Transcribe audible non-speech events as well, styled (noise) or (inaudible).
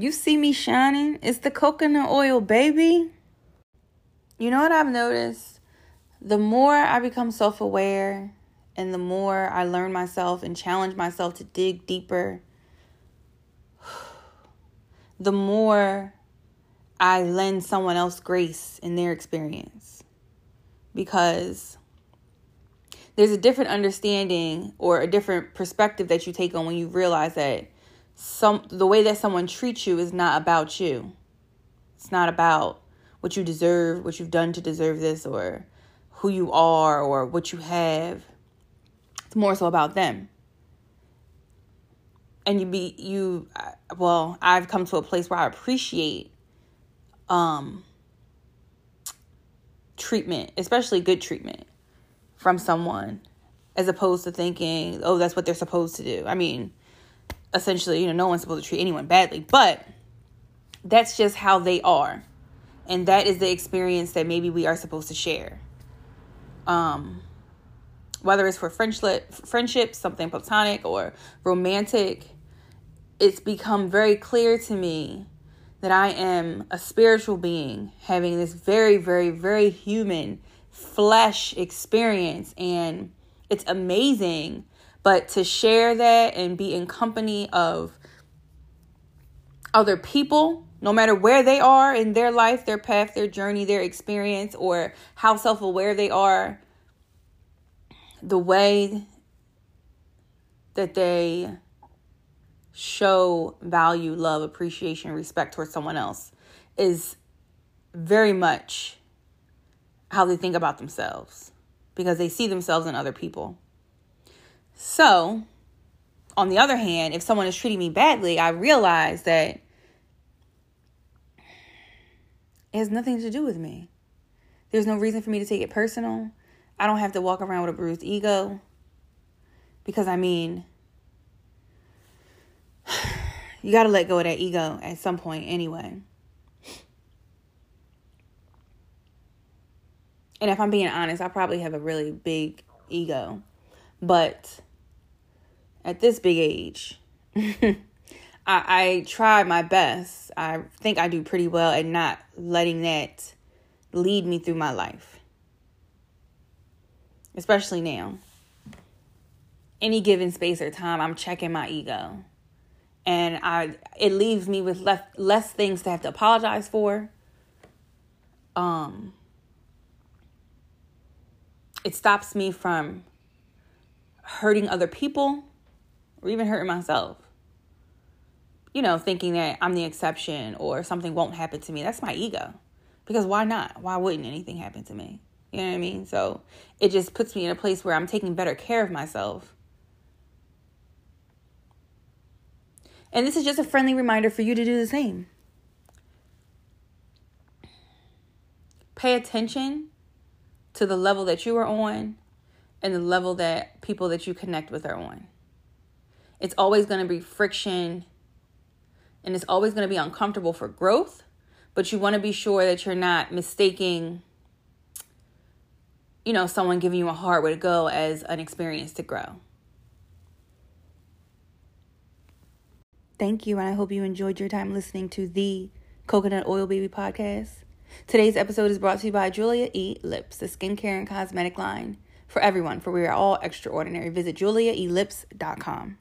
You see me shining? It's the coconut oil, baby. You know what I've noticed? The more I become self aware and the more I learn myself and challenge myself to dig deeper, (sighs) the more I lend someone else grace in their experience. Because there's a different understanding or a different perspective that you take on when you realize that some the way that someone treats you is not about you. It's not about what you deserve, what you've done to deserve this or who you are or what you have. It's more so about them. And you be you well, I've come to a place where I appreciate um treatment, especially good treatment from someone as opposed to thinking, "Oh, that's what they're supposed to do." I mean, essentially, you know, no one's supposed to treat anyone badly, but that's just how they are. And that is the experience that maybe we are supposed to share. Um whether it's for friendship friendship, something platonic or romantic, it's become very clear to me that I am a spiritual being having this very, very, very human flesh experience. And it's amazing but to share that and be in company of other people, no matter where they are in their life, their path, their journey, their experience, or how self aware they are, the way that they show value, love, appreciation, respect towards someone else is very much how they think about themselves because they see themselves in other people. So, on the other hand, if someone is treating me badly, I realize that it has nothing to do with me. There's no reason for me to take it personal. I don't have to walk around with a bruised ego. Because, I mean, (sighs) you got to let go of that ego at some point anyway. And if I'm being honest, I probably have a really big ego. But at this big age, (laughs) I, I try my best. I think I do pretty well at not letting that lead me through my life, especially now. Any given space or time, I'm checking my ego, and I it leaves me with less less things to have to apologize for. Um, it stops me from hurting other people or even hurting myself. You know, thinking that I'm the exception or something won't happen to me. That's my ego. Because why not? Why wouldn't anything happen to me? You know what I mean? So it just puts me in a place where I'm taking better care of myself. And this is just a friendly reminder for you to do the same. Pay attention to the level that you are on and the level that people that you connect with are on. It's always going to be friction and it's always going to be uncomfortable for growth, but you want to be sure that you're not mistaking you know, someone giving you a hard way to go as an experience to grow. Thank you, and I hope you enjoyed your time listening to the Coconut Oil Baby podcast. Today's episode is brought to you by Julia E. Lips, the skincare and cosmetic line for everyone, for we are all extraordinary. Visit juliaelips.com.